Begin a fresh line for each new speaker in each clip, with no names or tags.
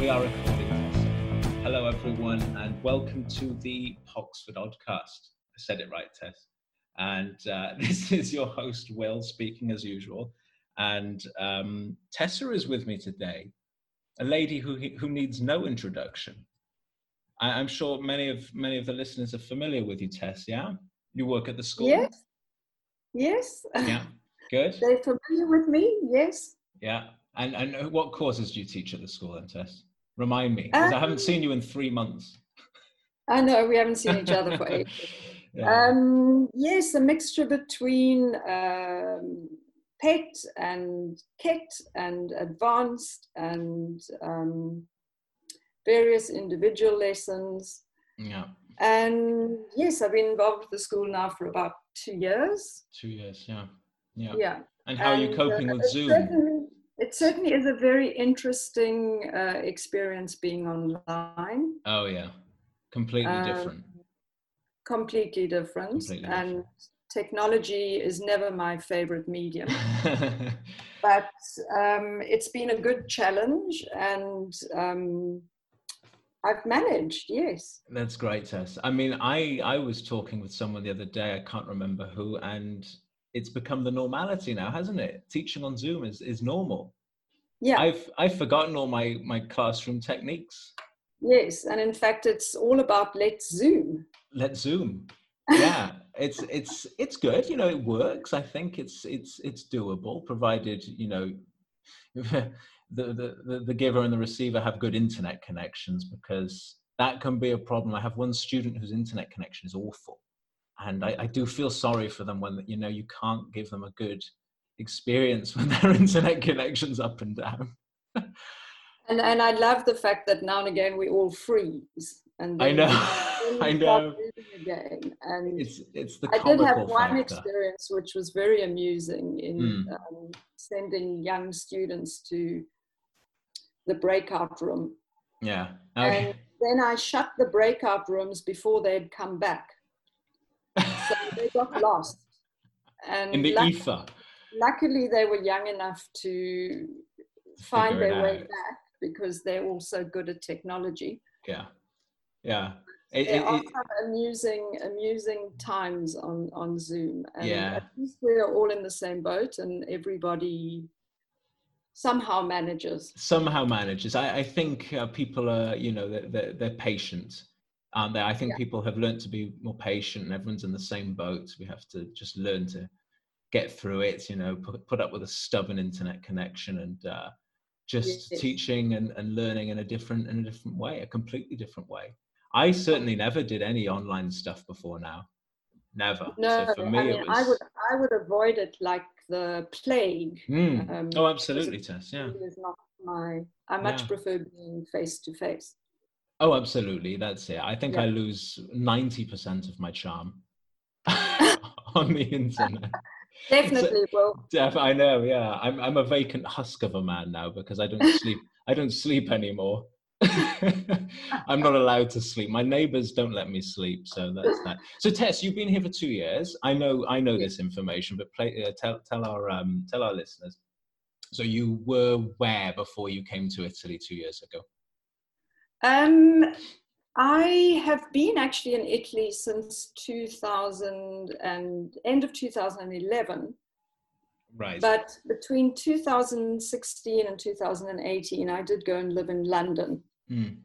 we are recording. Hello, everyone, and welcome to the Hoxford Oddcast. I said it right, Tess. And uh, this is your host, Will, speaking as usual. And um, Tessa is with me today, a lady who who needs no introduction. I, I'm sure many of many of the listeners are familiar with you, Tess. Yeah, you work at the school.
Yes. Yes.
Yeah. Good.
They're familiar with me. Yes.
Yeah. And and what courses do you teach at the school, then, Tess? Remind me, because I haven't
Um,
seen you in three months.
I know we haven't seen each other for ages.
Yeah.
Um, yes, a mixture between um, PET and KET and advanced and um, various individual lessons.
yeah.
And yes, I've been involved with the school now for about two years.
Two years. Yeah. Yeah.
Yeah.
And how are you coping
uh,
with
it
Zoom?
It certainly is a very interesting uh, experience being online.
Oh yeah. Completely
Um,
different.
Completely different.
Completely
and
different.
technology is never my favorite medium. but um, it's been a good challenge and um, I've managed, yes.
That's great, Tess. I mean, I I was talking with someone the other day. I can't remember who, and it's become the normality now, hasn't it? Teaching on Zoom is is normal.
Yeah,
I've I've forgotten all my my classroom techniques.
yes. And in fact, it's all about let's Zoom.
Let's Zoom. Yeah, it's it's it's good. You know, it works. I think it's it's it's doable, provided you know the, the the the giver and the receiver have good internet connections because that can be a problem. I have one student whose internet connection is awful, and I, I do feel sorry for them when you know you can't give them a good experience when their internet connection's up and down.
And, and I love the fact that now and again we all freeze. And
I know, I know.
Again. And
It's it's the
I did have one
factor.
experience which was very amusing in
Mm.
um, sending young students to the breakout room.
Yeah. Okay.
And then I shut the breakout rooms before they'd come back. So they got lost. And
In the
luck-
ether.
luckily, they were young enough to find
Figure
their way
out.
back because they're also good at technology.
Yeah. Yeah. It,
There
it,
are
it,
amusing, amusing times on, on Zoom. And
Yeah.
at least we're all in the same boat and everybody somehow manages.
somehow manages. I, I think uh, people are, you know, they're, they're, they're patient. And I think
Yeah.
people have learned to be more patient and everyone's in the same boat. We have to just learn to get through it, you know, put, put up with a stubborn internet connection and uh, just
Yes.
teaching and, and learning in a different, in a different way, a completely different way. I certainly never did any online stuff before now. Never.
No,
so for me,
I mean,
it was.
I would, I would avoid it like the plague.
Mm.
um,
oh, absolutely, Tess. Yeah.
Is not my. I much
Yeah.
prefer being face to face.
Oh, absolutely. That's it. I think I lose 90% of my charm on the internet.
Definitely, well,
Def- I know, yeah. I'm, I'm a vacant husk of a man now because I don't sleep. I don't sleep anymore. I'm not allowed to sleep. My neighbors don't let me sleep, so that's that. So, Tess, you've been here for two years. I know, I know this information, but play, uh, tell, tell our, um, tell our listeners. So, you were where before you came to Italy two years ago?
Um, I have been actually in Italy since 2000 and end of 2011.
Right.
But between 2016 and 2018, I did go and live in London.
Mm.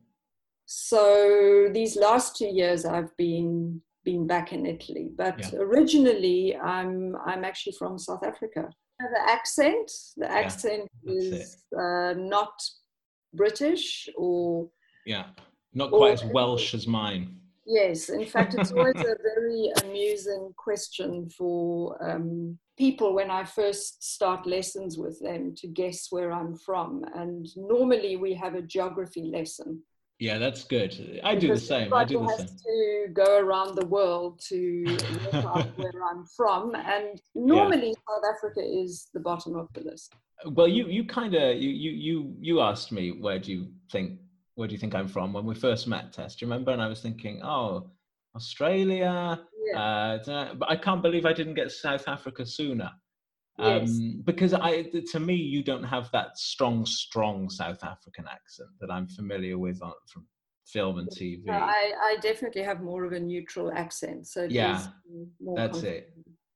So these last two years, I've been been back in Italy. But
Yeah.
originally, I'm I'm actually from South Africa. The accent, the accent
it.
is uh, not British or
Yeah, not
Or-
quite as Welsh as mine.
Yes, in fact, it's always a very amusing question for um, people when I first start lessons with them to guess where I'm from. And normally we have a geography lesson.
Yeah, that's good. I do the same. I do the same.
to go around the world to work out where I'm from. And normally South Africa is the bottom of the list.
Well, you you kind of you you you you asked me where do you think where do you think I'm from when we first met, Tess? Do you remember? And I was thinking, oh, Australia.
Yeah.
Uh, but I can't believe I didn't get South Africa sooner. Um, yes. Because I, to me, you don't have that strong, strong South African accent that I'm familiar with on, from film and TV.
I, I definitely have more of a neutral accent. So
yeah, that's it.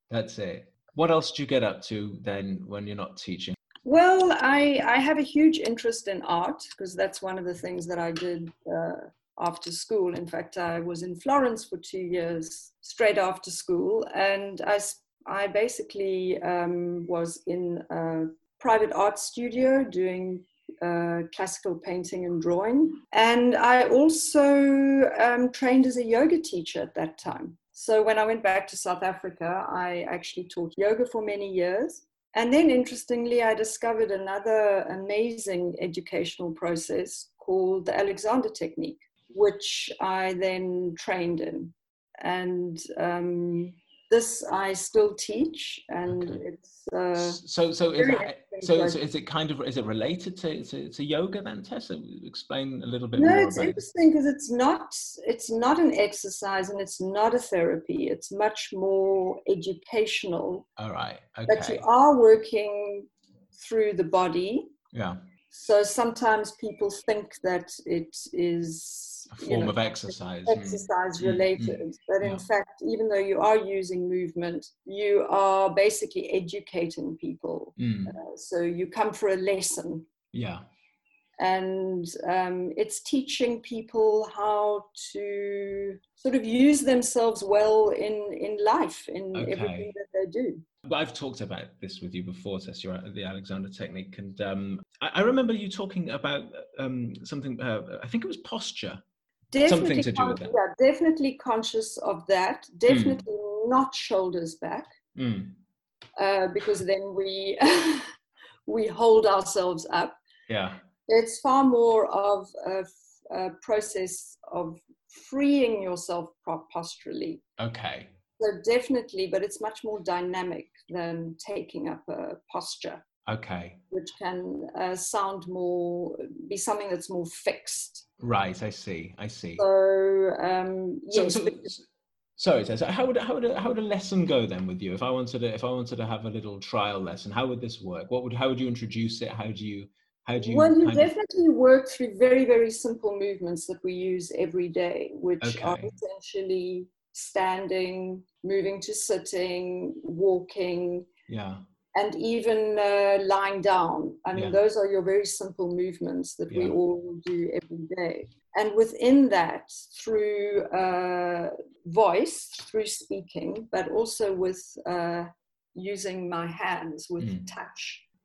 That's it. What else do you get up to then when you're not teaching?
Well, I, I have a huge interest in art because that's one of the things that I did uh, after school. In fact, I was in Florence for two years straight after school, and I, I basically um, was in a private art studio doing uh, classical painting and drawing. And I also um, trained as a yoga teacher at that time. So when I went back to South Africa, I actually taught yoga for many years. And then, interestingly, I discovered another amazing educational process called the Alexander Technique, which I then trained in. And um, this I still teach, and okay. it's uh,
so so is that, so, so is it kind of is it related to, to, to yoga then, Tessa? Explain a little bit.
No, it's interesting because it's not it's not an exercise and it's not a therapy. It's much more educational.
All right.
Okay. But you are working through the body.
Yeah.
So sometimes people think that it is
a form know, of exercise
mm. exercise related mm, but in yeah. fact even though you are using movement you are basically educating people mm. uh, so you come for a lesson
yeah
and um, it's teaching people how to sort of use themselves well in in life in okay. everything that they do
I've talked about this with you before, Tess, you're the Alexander technique. And um, I, I, remember you talking about um, something, uh, I think it was posture
definitely something to do with that. Yeah, definitely conscious of that. Hmm. Definitely mm. not shoulders back,
mm.
uh, because then we we hold ourselves up.
Yeah,
it's far more of a, a process of freeing yourself posturally.
Okay.
So definitely, but it's much more dynamic than taking up a posture.
Okay.
Which can uh, sound more, be something that's more fixed.
Right, I see, I see.
So, um, yes. So, so,
sorry, so how would how would a, how would a lesson go then with you? If I wanted to if I wanted to have a little trial lesson, how would this work? What would how would you introduce it? How do you how do you?
Well, you definitely of... work through very very simple movements that we use every day, which okay. are essentially standing, moving to sitting, walking.
Yeah
and even uh, lying down. I mean, yeah. those are your very simple movements that yeah. we all do every day. And within that, through uh, voice, through speaking, but also with uh, using my hands, with mm. touch,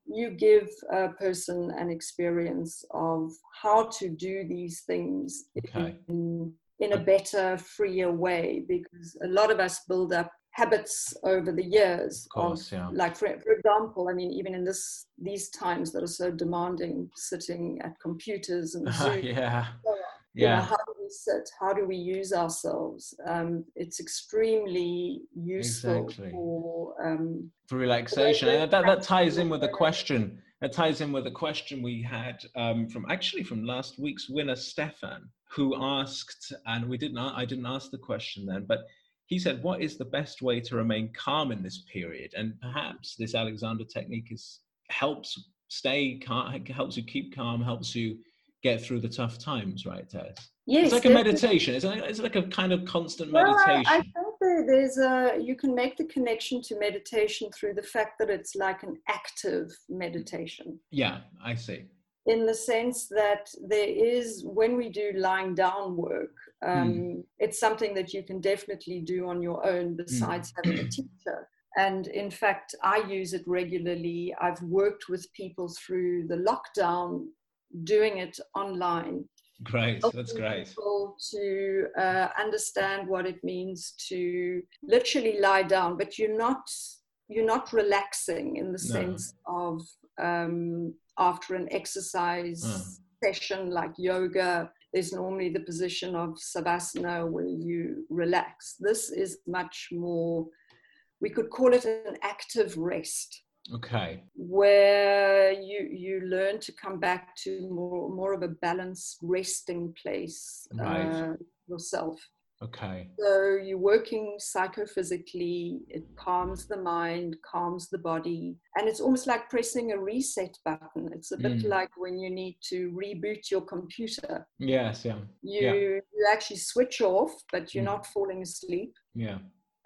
you give a person an experience of how to do these things
okay.
in, in a better, freer way because a lot of us build up habits over the years
of, course,
of
yeah.
like for, for example i mean even in this these times that are so demanding sitting at computers and
Zoom, yeah.
so, yeah. know, how do we sit? How do we use ourselves? Um, it's extremely useful exactly. for um,
for relaxation. and that, that ties in with the question. That ties in with a question we had um, from actually from last week's winner stefan who asked and we didn't i didn't ask the question then but he said, What is the best way to remain calm in this period? And perhaps this Alexander technique is helps stay calm, helps you keep calm, helps you get through the tough times, right, Tess?
Yes.
It's like a meditation. It's like, it's like a kind of constant well, meditation.
I, I think there's a, you can make the connection to meditation through the fact that it's like an active meditation.
Yeah, I see.
In the sense that there is, when we do lying down work, um, mm. It's something that you can definitely do on your own hmm. besides mm. having a teacher. And in fact, I use it regularly. I've worked with people through the lockdown doing it online.
Great, that's great.
To uh, understand what it means to literally lie down, but you're not you're not relaxing in the no. sense of um, after an exercise mm. session like yoga there's normally the position of savasana where you relax. This is much more, we could call it an active rest.
Okay.
Where you you learn to come back to more more of a balanced resting place
right. uh,
yourself.
Okay.
So you're working psychophysically, it calms the mind, calms the body, and it's almost like pressing a reset button. It's a bit
Mm.
like when you need to reboot your computer.
Yes. Yeah.
You
Yeah.
you actually switch off, but you're
Mm.
not falling asleep.
Yeah.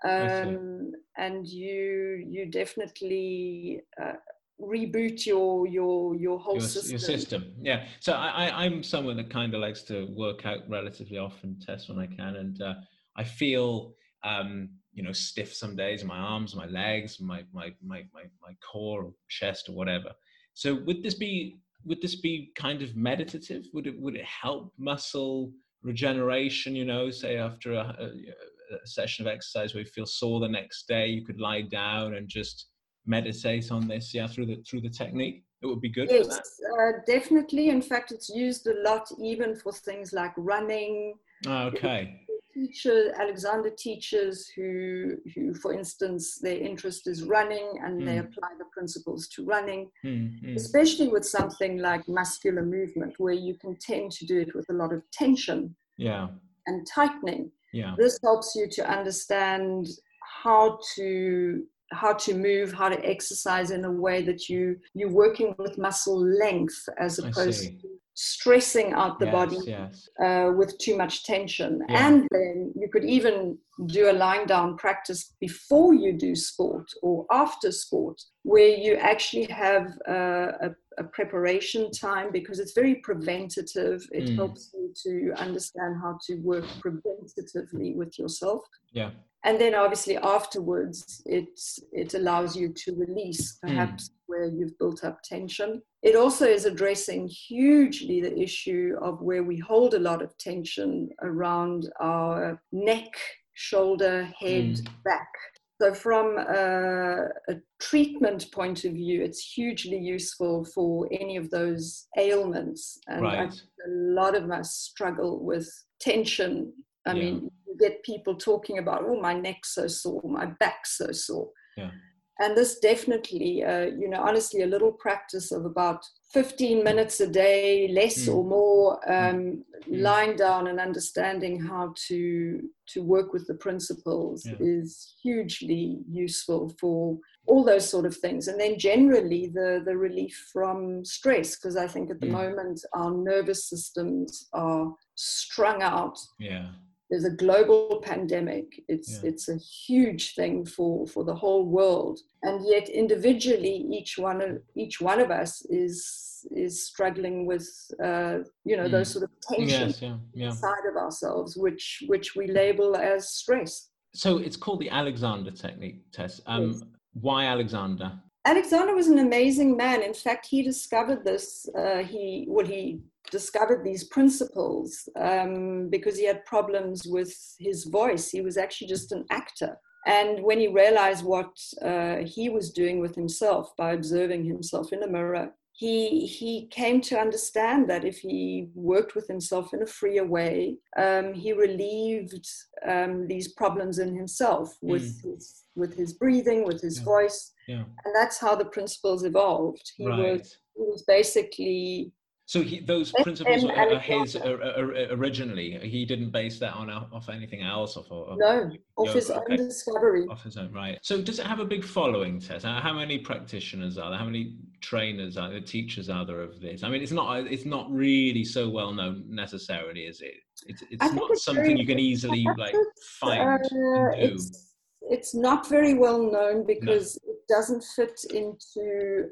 Um, and you you definitely uh, reboot your your your whole
your,
system.
your system. yeah. So I, I i'm someone that kind of likes to work out relatively often Tess when i can and uh, i feel um you know stiff some days my arms my legs my my my my, my core or chest or whatever. So would this be would this be kind of meditative? Would it would it help muscle regeneration you know say after a, a, a session of exercise where you feel sore the next day you could lie down and just meditate on this yeah through the through the technique it would be good for that
Yes, uh, definitely. In fact, it's used a lot even for things like running.
Okay
Teacher Alexander teachers who, who, for instance, their interest is running and they
Mm.
apply the principles to running,
Hmm, hmm.
especially with something like muscular movement, where you can tend to do it with a lot of tension
yeah
and tightening.
yeah
This helps you to understand how to how to move, how to exercise in a way that you you're working with muscle length as opposed to stressing out the
yes,
body
yes
uh, with too much tension.
Yeah.
And then you could even do a lying down practice before you do sport or after sport, where you actually have uh, a, a preparation time because it's very preventative. It
Mm.
helps you to understand how to work preventatively with yourself.
yeah
And then obviously afterwards, it, it allows you to release
Hmm.
perhaps where you've built up tension. It also is addressing hugely the issue of where we hold a lot of tension around our neck, shoulder, head,
Mm.
back. So, from a, a treatment point of view, it's hugely useful for any of those ailments. And
right
a lot of us struggle with tension. I
Yeah.
mean, you get people talking about, oh, my neck's so sore, my back's so sore.
Yeah.
And this definitely, uh, you know, honestly, a little practice of about 15 minutes a day, less
Mm.
or more, um,
Mm.
lying down and understanding how to to work with the principles
Yeah.
is hugely useful for all those sort of things. And then generally the the relief from stress, because I think at the
Mm.
moment our nervous systems are strung out
yeah
there's a global pandemic it's
Yeah.
it's a huge thing for for the whole world and yet individually each one of each one of us is is struggling with uh, you know
Mm.
those sort of tensions
yes yeah yeah
inside of ourselves which which we label as stress
so it's called the alexander technique Tess um
Yes.
why alexander
Alexander was an amazing man. In fact, he discovered this. Uh, he well, he discovered these principles um, because he had problems with his voice. He was actually just an actor, and when he realized what uh, he was doing with himself by observing himself in a mirror, he he came to understand that if he worked with himself in a freer way, um, he relieved um, these problems in himself with his with his breathing, with his
Yeah.
voice.
Yeah.
And that's how the principles evolved. He
right.
was he was basically
so he, those principles are, are his originally? He didn't base that on off anything else off, off
no off his own
okay.
discovery.
off his own right. So does it have a big following tess how many practitioners are there? How many trainers are there? Teachers are there of this? I mean it's not it's not really so well known necessarily is it? It's, it's not
it's
something
very-
you can easily like find
uh,
and do
it's not very well known because it doesn't fit into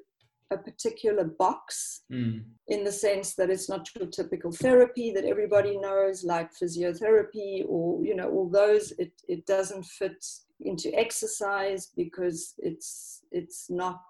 a particular box
Mm,
in the sense that it's not your typical therapy that everybody knows like physiotherapy or you know all those. It, it doesn't fit into exercise because it's it's not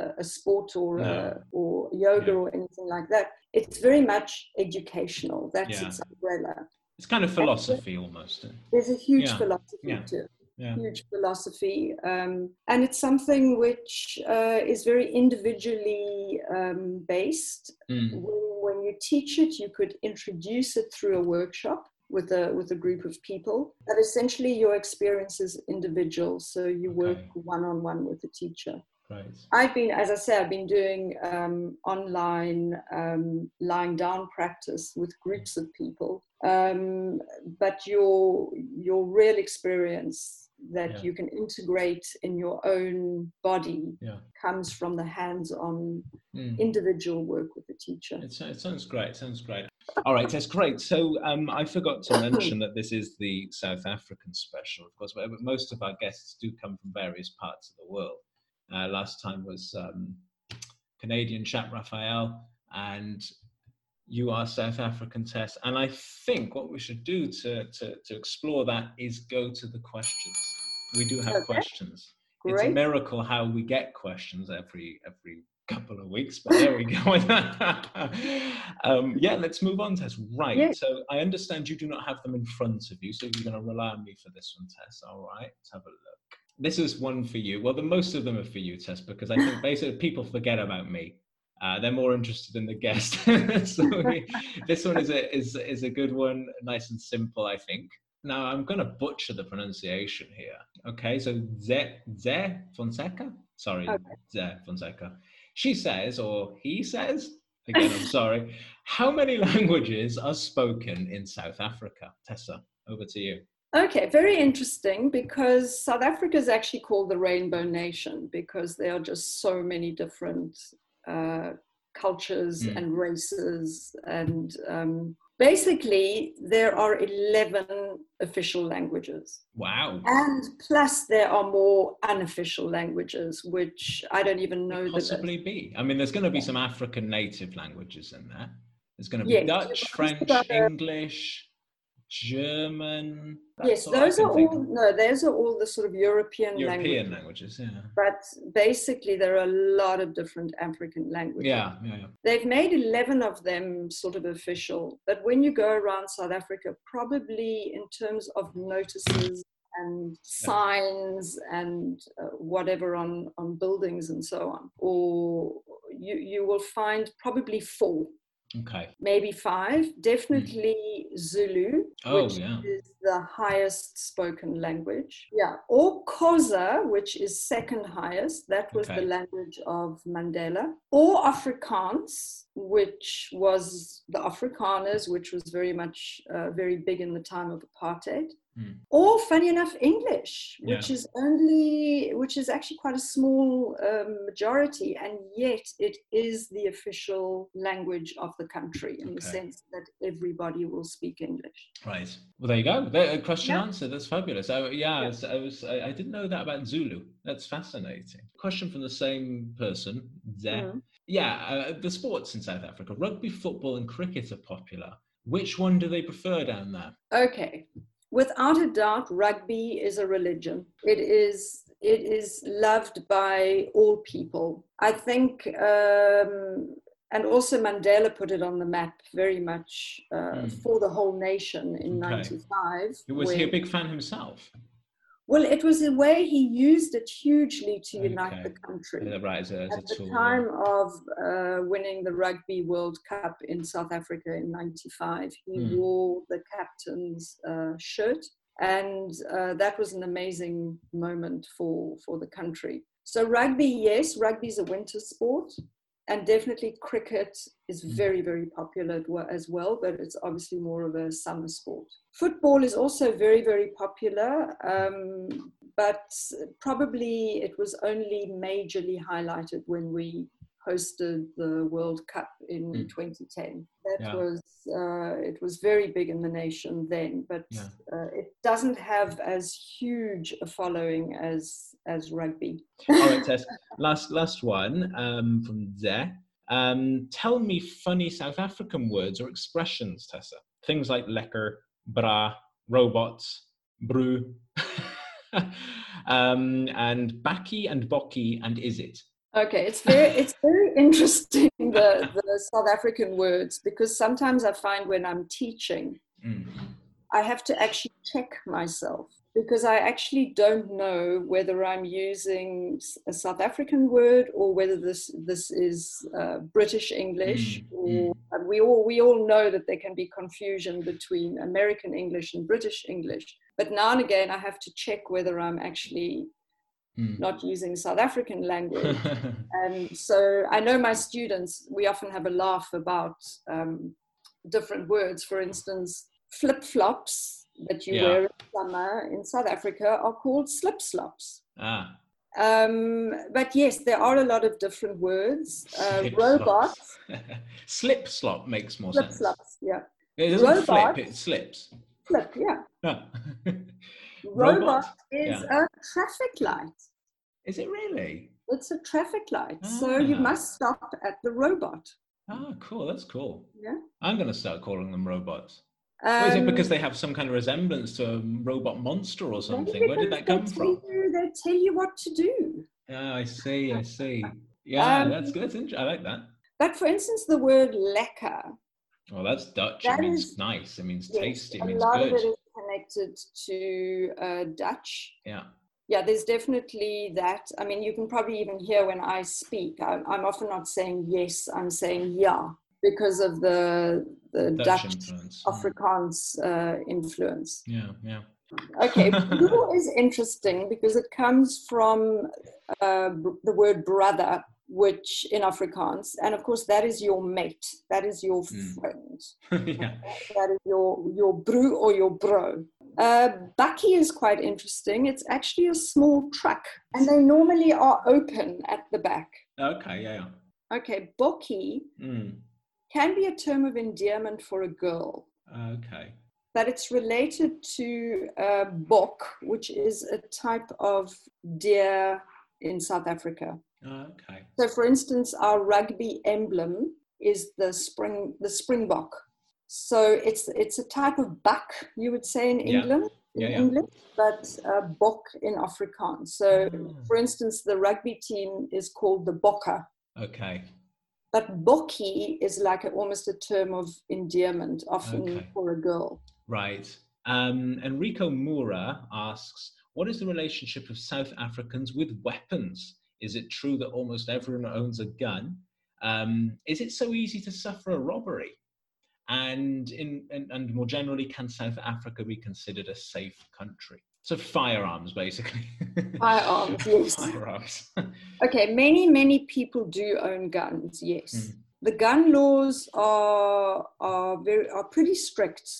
a, a sport or
No.
a, or yoga
Yeah.
or anything like that. It's very much educational. That's
Yeah.
its umbrella.
It's kind of philosophy almost.
There's a huge
Yeah.
philosophy to it
yeah
huge philosophy, um, and it's something which uh, is very individually um, based.
Mm,
When, when you teach it, you could introduce it through a workshop with a with a group of people. But essentially, your experience is individual, so you work one on one with the teacher.
Right.
I've been, as I say, I've been doing um, online um, lying down practice with groups of people. Um, but your your real experience that
Yeah.
you can integrate in your own body
Yeah.
comes from the hands-on
Mm.
individual work with the teacher.
It, it sounds great. It sounds great. All right, that's great. So um, I forgot to mention that this is the South African special, of course, but but most of our guests do come from various parts of the world. Uh, last time was um, Canadian chap Raphael, and you are South African Tess. And I think what we should do to, to, to explore that is go to the questions. We do have
Okay.
questions. It's a miracle how we get questions every every couple of weeks, but there we go. um, yeah, let's move on, Tess. Right.
Yes.
So I understand you do not have them in front of you, so you're going to rely on me for this one, Tess. All right, let's have a look. This is one for you. Well, the most of them are for you, Tess, because I think basically people forget about me. Uh, they're more interested in the guest. so we- this one is a is is a good one, nice and simple, I think. Now I'm going to butcher the pronunciation here. Okay, so Ze Ze Fonseca. Sorry,
Okay.
Ze Fonseca. She says, or he says. Again, I'm sorry. How many languages are spoken in South Africa? Tessa, over to you.
Okay, very interesting because South Africa is actually called the Rainbow Nation because there are just so many different uh, cultures
Mm.
and races. And um, basically, there are 11 official languages.
Wow.
And plus, there are more unofficial languages, which I don't even know
possibly be? I mean, there's going to be some African native languages in there. There's going to be
Yes.
Dutch, French,
uh,
English, German.
Yes, those are all
of.
no, those are all the sort of European,
European
languages.
languages. Yeah.
But basically, there are a lot of different African languages.
Yeah, yeah, yeah.
They've made 11 of them sort of official. But when you go around South Africa, probably in terms of notices and signs and uh, whatever on, on buildings and so on, or you, you will find probably four,
Okay.
maybe five. Definitely Zulu,
Oh,
which
yeah.
is the highest spoken language. Yeah. Or Xhosa, which is second highest. That was
Okay.
the language of Mandela. Or Afrikaans, which was the Afrikaners, which was very much uh, very big in the time of apartheid.
Hmm.
Or funny enough, English, which is only, which is actually quite a small um, majority, and yet it is the official language of the country in the sense that everybody will speak English.
Right. Well, there you go. There, a question
Yeah.
answered. That's fabulous. I, yeah, I
Yeah.
was, I, was I, I didn't know that about Zulu. That's fascinating. Question from the same person. Zeh.
Mhm.
Yeah, uh, the sports in South Africa, rugby, football, and cricket are popular. Which one do they prefer down there?
Okay. Without a doubt, rugby is a religion. It is it is loved by all people. I think, um, and also Mandela put it on the map very much uh,
Hmm.
for the whole nation in
Okay.
'95.
Was he a big fan himself?
Well, it was a way he used it hugely to unite the country.
Yeah, right, a,
At the
tool. yeah.
time of uh, winning the Rugby World Cup in South Africa in '95, he
Hmm.
wore the captain's uh, shirt, and uh, that was an amazing moment for for the country. So rugby, yes, rugby is a winter sport, and definitely cricket is
Hmm.
very very popular as well, but it's obviously more of a summer sport. Football is also very very popular, um, but probably it was only majorly highlighted when we hosted the World Cup in
Mm.
2010. That
Yeah.
was uh, it was very big in the nation then, but
Yeah.
uh, it doesn't have as huge a following as as rugby.
All right, Tess. Last, last one um, from Zeh. Um, tell me funny South African words or expressions, Tessa. Things like lekker, bra, robots, bru, um, and bakkie and bokkie and is it?
Okay, it's very it's very interesting the the South African words because sometimes I find when I'm teaching
Mm.
I have to actually check myself because I actually don't know whether I'm using a South African word or whether this this is uh, British English.
Mm,
Or and we all we all know that there can be confusion between American English and British English. But now and again, I have to check whether I'm actually mm. not using South African language. and so I know my students, we often have a laugh about um, different words. For instance, flip flops that you yeah. wear in summer in South Africa are called slip slops. Ah. Um, but yes, there are a lot of different words. Uh, robots.
slip slop makes more
slip
sense.
Slip slops, yeah.
It doesn't robots, flip, it slips.
Flip, yeah. Robot, Robot is yeah. a traffic light.
Is it really?
It's a traffic light. Ah. So you ah. must stop at the robot.
Oh, cool. That's cool.
Yeah.
I'm going to start calling them robots. Um, is it because they have some kind of resemblance to a robot monster or something? Where did that come from?
You, they tell you what to do.
Oh, I see. I see. Yeah, um, that's good. That's I like that.
But for instance, the word lekker.
Well, that's Dutch. That it means is, nice. It means yes, tasty. It means
good.
A lot
of it is connected to uh, Dutch.
Yeah.
Yeah, there's definitely that. I mean, you can probably even hear when I speak, I, I'm often not saying yes, I'm saying yeah because of the the Dutch, Dutch influence. Afrikaans uh, influence.
Yeah, yeah.
Okay, Bru is interesting because it comes from uh, the word brother, which in Afrikaans, and of course that is your mate, that is your mm. friend, yeah. that is your your bru or your bro. Uh, bakkie is quite interesting. It's actually a small truck, and they normally are open at the back.
Okay, yeah. yeah.
Okay, bokkie mm. can be a term of endearment for a girl.
Okay.
But it's related to uh, bok, which is a type of deer in South Africa.
Okay.
So, for instance, our rugby emblem is the spring, the springbok. So it's it's a type of buck, you would say in England, yeah. in yeah, English, but uh, bok in Afrikaans. So, oh. for instance, the rugby team is called the Bokke.
Okay.
But bokkie is like a, almost a term of endearment, often okay. for a girl.
Right. Um, Enrico Mura asks, what is the relationship of South Africans with weapons? Is it true that almost everyone owns a gun? Um, is it so easy to suffer a robbery? And, in, and, and more generally, can South Africa be considered a safe country? So firearms, basically.
Firearms, yes.
Firearms.
okay, many, many people do own guns, yes. Mm. The gun laws are, are, very, are pretty strict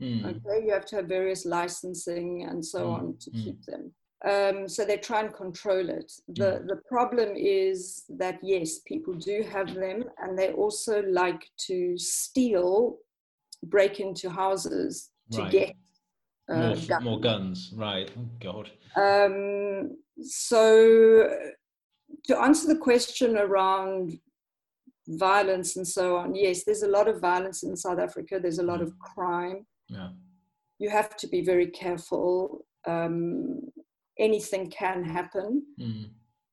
Mm. Okay, you have to have various licensing and so mm. on to mm. keep them. Um, so they try and control it. The mm. the problem is that yes, people do have them, and they also like to steal, break into houses to right. get
uh, more, guns. more guns. Right. Oh, God.
Um, so to answer the question around violence and so on, yes, there's a lot of violence in South Africa. There's a lot mm. of crime.
Yeah.
You have to be very careful. Um, anything can happen.
Mm.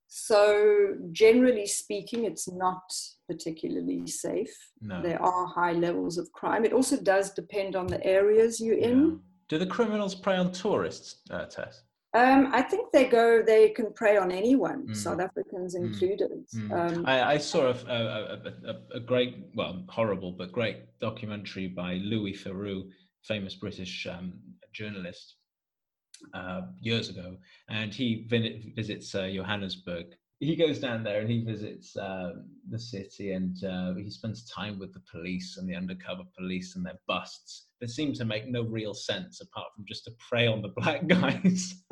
So, generally speaking, it's not particularly safe.
No.
There are high levels of crime. It also does depend on the areas you're yeah. in.
Do the criminals prey on tourists, uh, Tess?
Um, I think they go. They can prey on anyone, mm. South Africans mm. included.
Mm. Um, I, I, saw a, a, a, a, great, well, horrible but great documentary by Louis Theroux famous British um, journalist uh, years ago, and he visits uh, Johannesburg. He goes down there and he visits uh, the city, and uh, he spends time with the police and the undercover police and their busts that seem to make no real sense apart from just to prey on the black guys,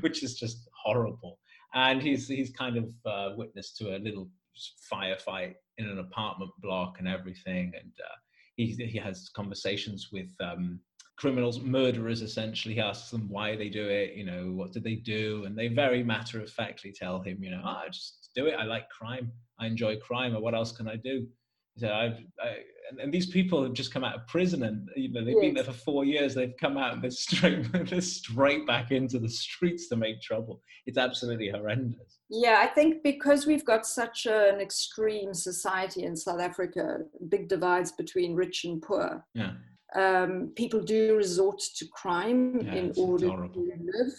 which is just horrible. And he's he's kind of uh, witness to a little firefight in an apartment block and everything, and uh, he, he has conversations with um, criminals, murderers essentially. He asks them why they do it, you know, what did they do? And they very matter of factly tell him, you know, oh, I just do it. I like crime. I enjoy crime. Or what else can I do? So I've, I, and, and, these people have just come out of prison and you know they've yes. been there for four years. They've come out and they're straight, they're straight back into the streets to make trouble. It's absolutely horrendous.
Yeah, I think because we've got such an extreme society in South Africa, big divides between rich and poor.
Yeah.
Um, people do resort to crime yeah, in order to live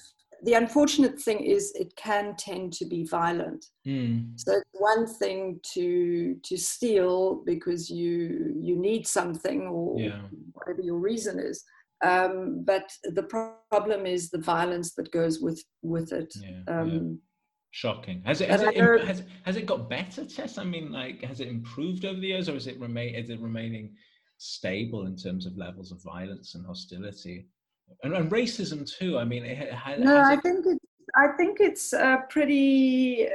the unfortunate thing is it can tend to be violent.
Mm.
So it's one thing to to steal because you you need something or
yeah.
whatever your reason is. Um, but the problem is the violence that goes with with it.
Yeah,
um.
Shocking. Has it has it, has, has it got better, Tess? I mean, like, has it improved over the years, or is it remain is it remaining stable in terms of levels of violence and hostility, and, and racism too? I mean, it, has,
no, I think it's I think it's uh, pretty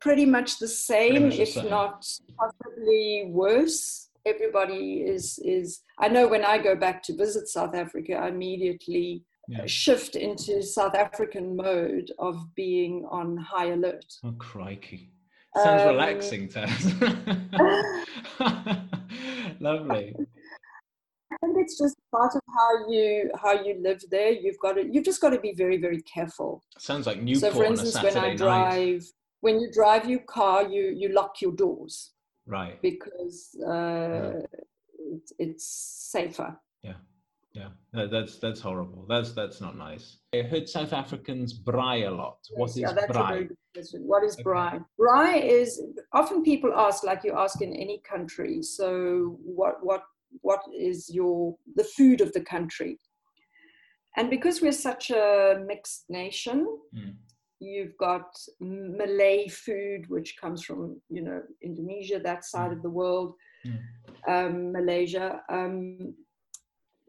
pretty much the same, much the if same. not possibly worse. Everybody is is. I know when I go back to visit South Africa, I immediately yeah. shift into South African mode of being on high alert.
Oh, crikey. Sounds um, relaxing, Tess. Lovely.
I think it's just part of how you how you live there. You've got to you've just got to be very very careful.
Sounds like Newport. So, for instance, when I
drive,
night.
when you drive your car, you you lock your doors.
Right.
Because uh, yeah. it's, it's safer.
Yeah. Yeah, that's that's horrible. That's that's not nice. I heard South Africans braai a lot. What is yeah, braai?
What is okay. braai? Braai is often people ask, like you ask in any country. So what what what is your the food of the country? And because we're such a mixed nation, mm. you've got Malay food, which comes from you know Indonesia, that side mm. of the world, mm. um, Malaysia. Um,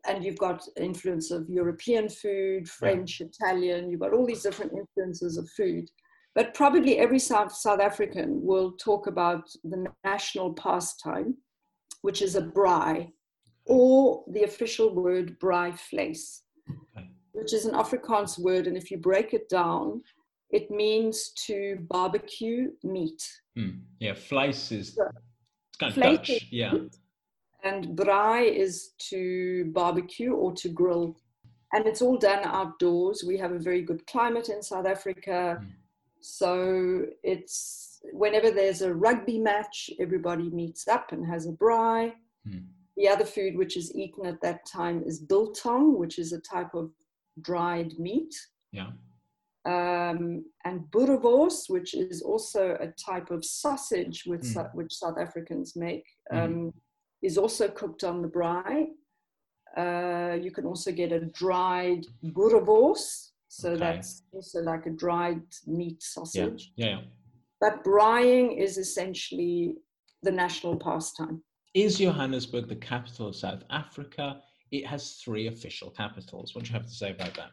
and you've got influence of European food, French. Italian, you've got all these different influences of food. But probably every South, South African will talk about the national pastime, which is a braai, or the official word braai vleis, which is an Afrikaans word. And if you break it down, it means to barbecue meat.
Mm. Yeah, vleis is so, it's kind of Dutch. Yeah. Meat
and braai is to barbecue or to grill. And it's all done outdoors. We have a very good climate in South Africa. Mm. So it's whenever there's a rugby match, everybody meets up and has a braai. Mm. The other food which is eaten at that time is biltong, which is a type of dried meat.
Yeah.
Um, and boerewors, which is also a type of sausage which, mm. which South Africans make. Hmm. Um, is also cooked on the braai. Uh, you can also get a dried boerewors, so okay. that's also like a dried meat sausage.
Yeah. yeah.
But braaiing is essentially the national pastime.
Is Johannesburg the capital of South Africa? It has three official capitals. What do you have to say about that?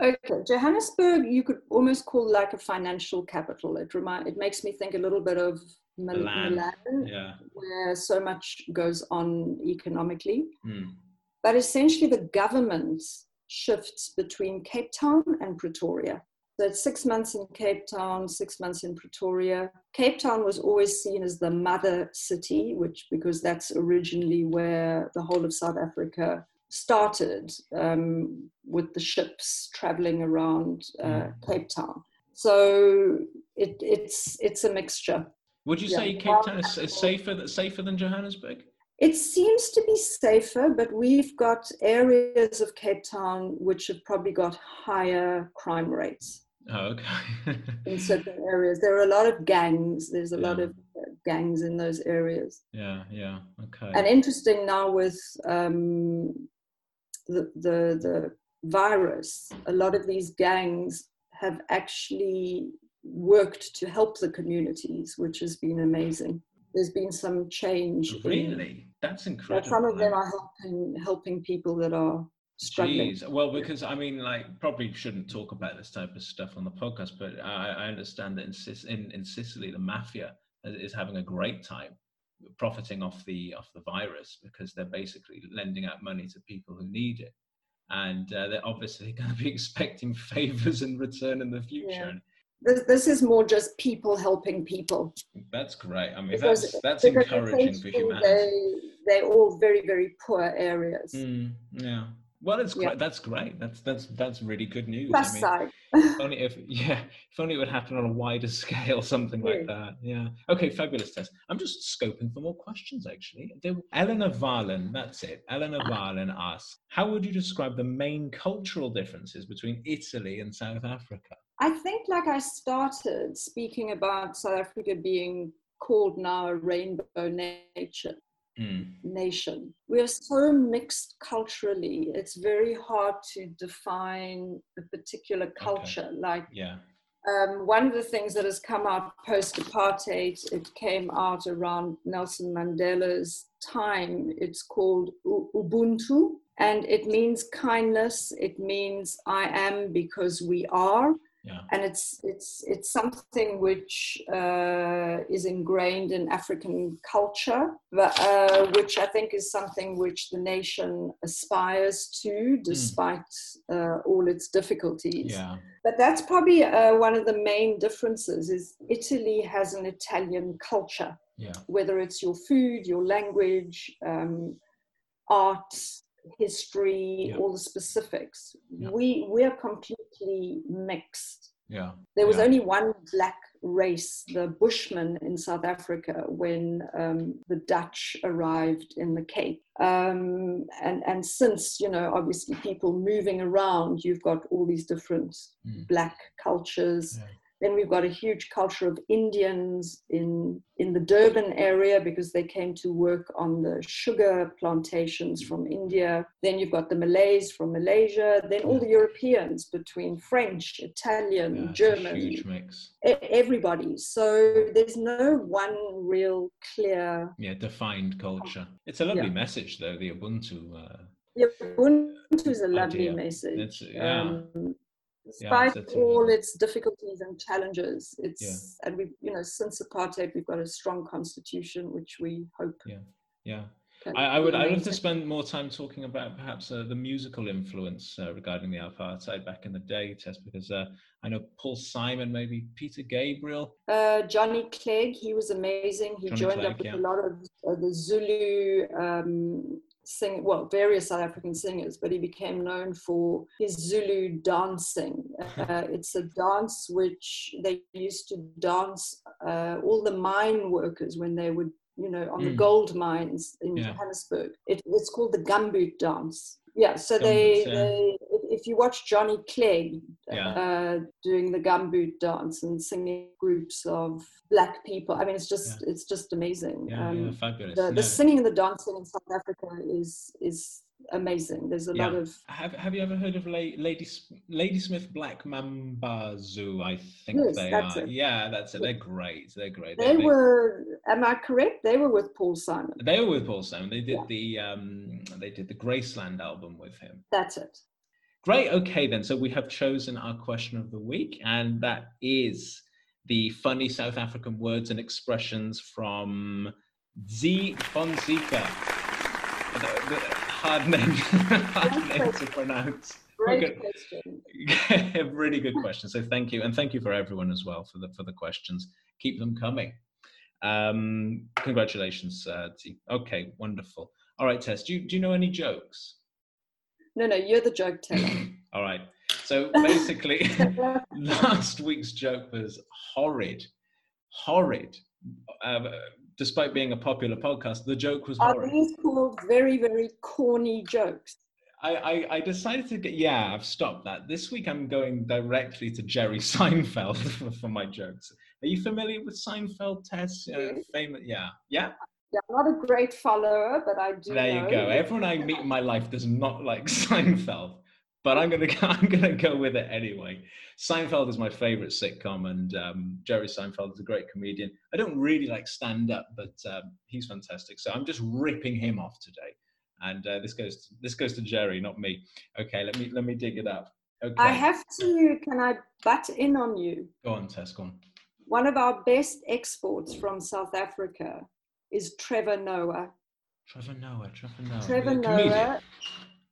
Okay, Johannesburg, you could almost call like a financial capital. It remind, it makes me think a little bit of Milan, Milan
yeah.
where so much goes on economically. Mm. But essentially, the government shifts between Cape Town and Pretoria. So it's six months in Cape Town, six months in Pretoria. Cape Town was always seen as the mother city, which because that's originally where the whole of South Africa started um, with the ships traveling around uh, mm. Cape Town. So it, it's it's a mixture.
Would you say Cape Town is, is safer safer than Johannesburg?
It seems to be safer, but we've got areas of Cape Town which have probably got higher crime rates.
Oh, okay.
in certain areas, there are a lot of gangs. There's a yeah. lot of gangs in those areas.
Yeah, yeah, okay.
And interesting now with um, the the the virus, a lot of these gangs have actually worked to help the communities, which has been amazing. There's been some change.
Really, in, that's incredible.
Some of them are helping helping people that are struggling.
Jeez. Well, because I mean, like, probably shouldn't talk about this type of stuff on the podcast, but I, I understand that in, in, in Sicily, the mafia is having a great time profiting off the off the virus because they're basically lending out money to people who need it and uh, they're obviously going to be expecting favors in return in the future yeah
this, this is more just people helping people.
That's great. I mean, because, that's that's encouraging for humanity.
They, they're all very very poor areas.
Mm, yeah. Well, it's great. Yeah. That's great. That's that's that's really good news.
Plus I mean,
side. if only if yeah, if only it would happen on a wider scale, something like that. Yeah. Okay, fabulous Tess. I'm just scoping for more questions. Actually, Eleanor Varlin. That's it. Eleanor Varlin asks, "How would you describe the main cultural differences between Italy and South Africa?"
I think, like I started speaking about South Africa being called now a rainbow nation. Mm. Nation. We are so mixed culturally. It's very hard to define a particular culture. Okay. Like,
yeah.
Um, one of the things that has come out post apartheid, it came out around Nelson Mandela's time. It's called Ubuntu, and it means kindness, it means I am because we are
yeah.
and it's it's it's something which uh, is ingrained in African culture, but, uh, which I think is something which the nation aspires to, hmm. despite mm. uh, all its difficulties.
Yeah.
But that's probably uh, one of the main differences. Is Italy has an Italian culture,
yeah.
whether it's your food, your language, um, art, history, yeah. all the specifics. Yeah. We we are completely mixed.
Yeah.
There was
yeah.
only one black race, the Bushmen in South Africa, when um, the Dutch arrived in the Cape. Um, and and since you know, obviously, people moving around, you've got all these different mm. black cultures. Then we've got a huge culture of Indians in, in the Durban area because they came to work on the sugar plantations from India. Then you've got the Malays from Malaysia. Then all the Europeans between French, Italian, yeah, German.
huge mix.
Everybody. So there's no one real clear.
Yeah, defined culture. It's a lovely yeah. message though, the Ubuntu. Uh,
yeah, Ubuntu is a lovely
idea.
message.
It's, yeah. Um,
despite yeah, all its difficulties and challenges it's yeah. and we you know since apartheid we've got a strong constitution which we hope
yeah yeah I, I, would I would love to spend more time talking about perhaps uh, the musical influence uh, regarding the apartheid side back in the day, Tess, because uh, I know Paul Simon, maybe Peter Gabriel,
uh, Johnny Clegg. He was amazing. He
Johnny
joined
Clegg,
up with
yeah.
a lot of uh, the Zulu um, sing well various South African singers, but he became known for his Zulu dancing. Uh, it's a dance which they used to dance uh, all the mine workers when they would you know on mm. the gold mines in
yeah.
Johannesburg. It, it's called the gumboot dance. Yeah, so they, yeah. they if you watch Johnny Clegg
yeah.
uh, doing the gumboot dance and singing groups of black people, I mean, it's just
yeah.
it's just amazing.
Yeah, um, fabulous.
The, the singing and the dancing in South Africa is is amazing. There's a
yeah.
lot of.
Have Have you ever heard of Lady Ladysmith Black Mambazo? I think
yes,
they
are.
It. Yeah, that's it. They're great. They're great.
They, they were. Am I correct? They were with Paul Simon.
They were with Paul Simon. They did yeah. the um. They did the Graceland album with him.
That's it.
Great. Okay, then. So we have chosen our question of the week, and that is the funny South African words and expressions from Z Fonseca hard name, hard name to pronounce.
Great question.
really good question. So thank you, and thank you for everyone as well for the for the questions. Keep them coming. Um, congratulations, uh. Okay, wonderful. All right, Tess. Do you do you know any jokes?
No, no, you're the joke teller.
All right. So basically, last week's joke was horrid, horrid. Um, despite being a popular podcast, the joke was.
Are these called very, very corny jokes?
I, I, I, decided to get yeah I've stopped that this week I'm going directly to Jerry Seinfeld for, for my jokes. Are you familiar with Seinfeld? Tess, uh, famous yeah yeah.
Yeah, I'm not a great follower, but I do.
There
know.
you go. Everyone I meet in my life does not like Seinfeld but I'm gonna I'm gonna go with it anyway. Seinfeld is my favorite sitcom, and um, Jerry Seinfeld is a great comedian. I don't really like stand up, but um, he's fantastic. So I'm just ripping him off today. And uh, this goes to, this goes to Jerry, not me. Okay, let me let me dig it up. Okay.
I have to. Can I butt in on you?
Go on, Tess. Go on.
One of our best exports from South Africa is Trevor Noah.
Trevor Noah. Trevor Noah.
Trevor Noah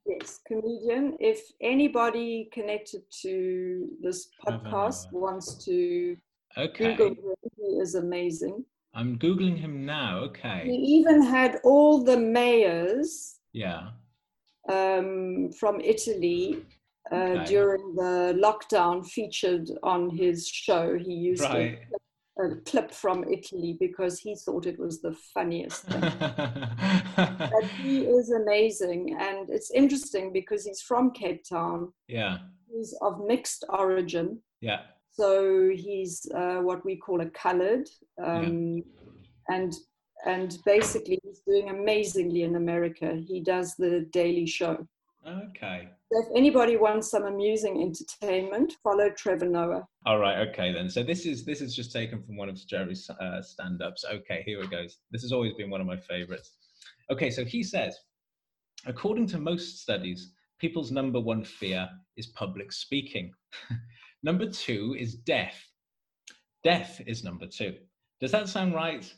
Yes, comedian. If anybody connected to this podcast wants to
okay.
Google him, he is amazing.
I'm googling him now. Okay.
He even had all the mayors.
Yeah.
Um, from Italy uh,
okay.
during the lockdown featured on his show. He used
right.
a a clip from Italy because he thought it was the funniest thing. but he is amazing, and it's interesting because he's from Cape Town.
Yeah.
He's of mixed origin.
Yeah.
So he's uh, what we call a coloured, um, yeah. and and basically he's doing amazingly in America. He does the Daily Show.
Okay.
If anybody wants some amusing entertainment, follow Trevor Noah.
All right. Okay then. So this is this is just taken from one of Jerry's uh, stand-ups. Okay, here it goes. This has always been one of my favorites. Okay, so he says, according to most studies, people's number one fear is public speaking. number two is death. Death is number two. Does that sound right?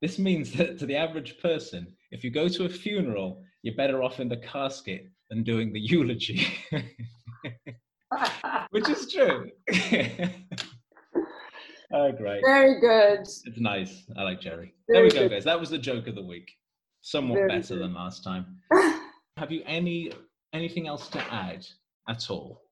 This means that to the average person, if you go to a funeral, you're better off in the casket than doing the eulogy. Which is true. oh, great.
Very good.
It's nice. I like Jerry. Very there we go, good. guys. That was the joke of the week. Somewhat Very better good. than last time. Have you any anything else to add at all?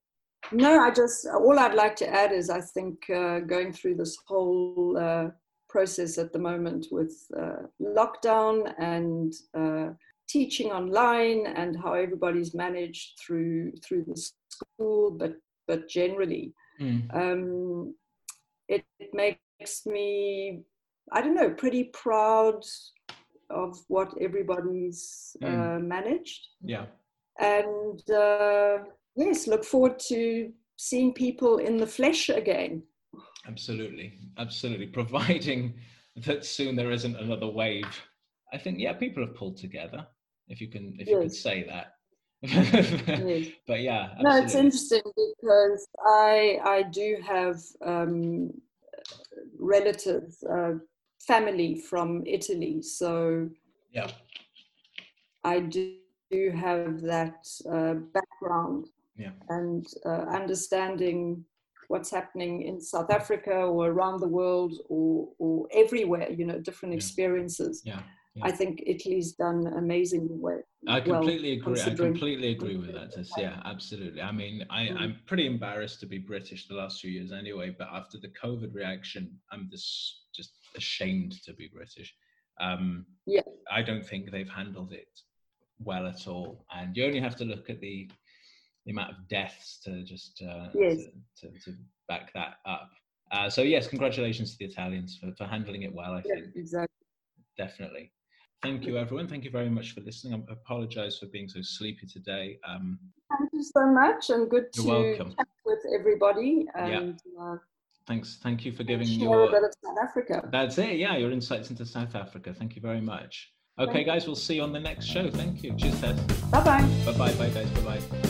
No, I just all I'd like to add is I think uh, going through this whole uh, process at the moment with uh, lockdown and uh, teaching online and how everybody's managed through through the school, but but generally, mm. um, it, it makes me I don't know pretty proud of what everybody's mm. uh, managed.
Yeah,
and uh, yes, look forward to seeing people in the flesh again.
Absolutely, absolutely. Providing that soon there isn't another wave. I think yeah, people have pulled together. If you can, if yes. you could say that. yes. But yeah, absolutely.
no, it's interesting because I I do have um, relatives, uh, family from Italy, so
yeah,
I do have that uh, background
yeah.
and uh, understanding what's happening in South Africa or around the world or, or everywhere, you know, different
yeah.
experiences.
Yeah.
Yeah. I think Italy's done amazing work.
I completely well, agree. I completely agree with that. Yeah, absolutely. I mean, I, mm. I'm pretty embarrassed to be British the last few years anyway, but after the COVID reaction, I'm just just ashamed to be British. Um,
yeah.
I don't think they've handled it well at all. And you only have to look at the the amount of deaths to just uh,
yes.
to, to, to, back that up. Uh, so yes, congratulations to the Italians for, for handling it well. I
yeah,
think
exactly,
definitely. Thank you, everyone. Thank you very much for listening. I apologise for being so sleepy today. Um,
Thank you so much, and good to welcome. chat with everybody. And,
yeah. Uh, Thanks. Thank you for giving your
a bit of South Africa.
That's it. Yeah, your insights into South Africa. Thank you very much. Okay, guys, we'll see you on the next show. Thank you. Cheers, Tess.
Bye bye.
Bye bye. Bye, guys. Bye bye.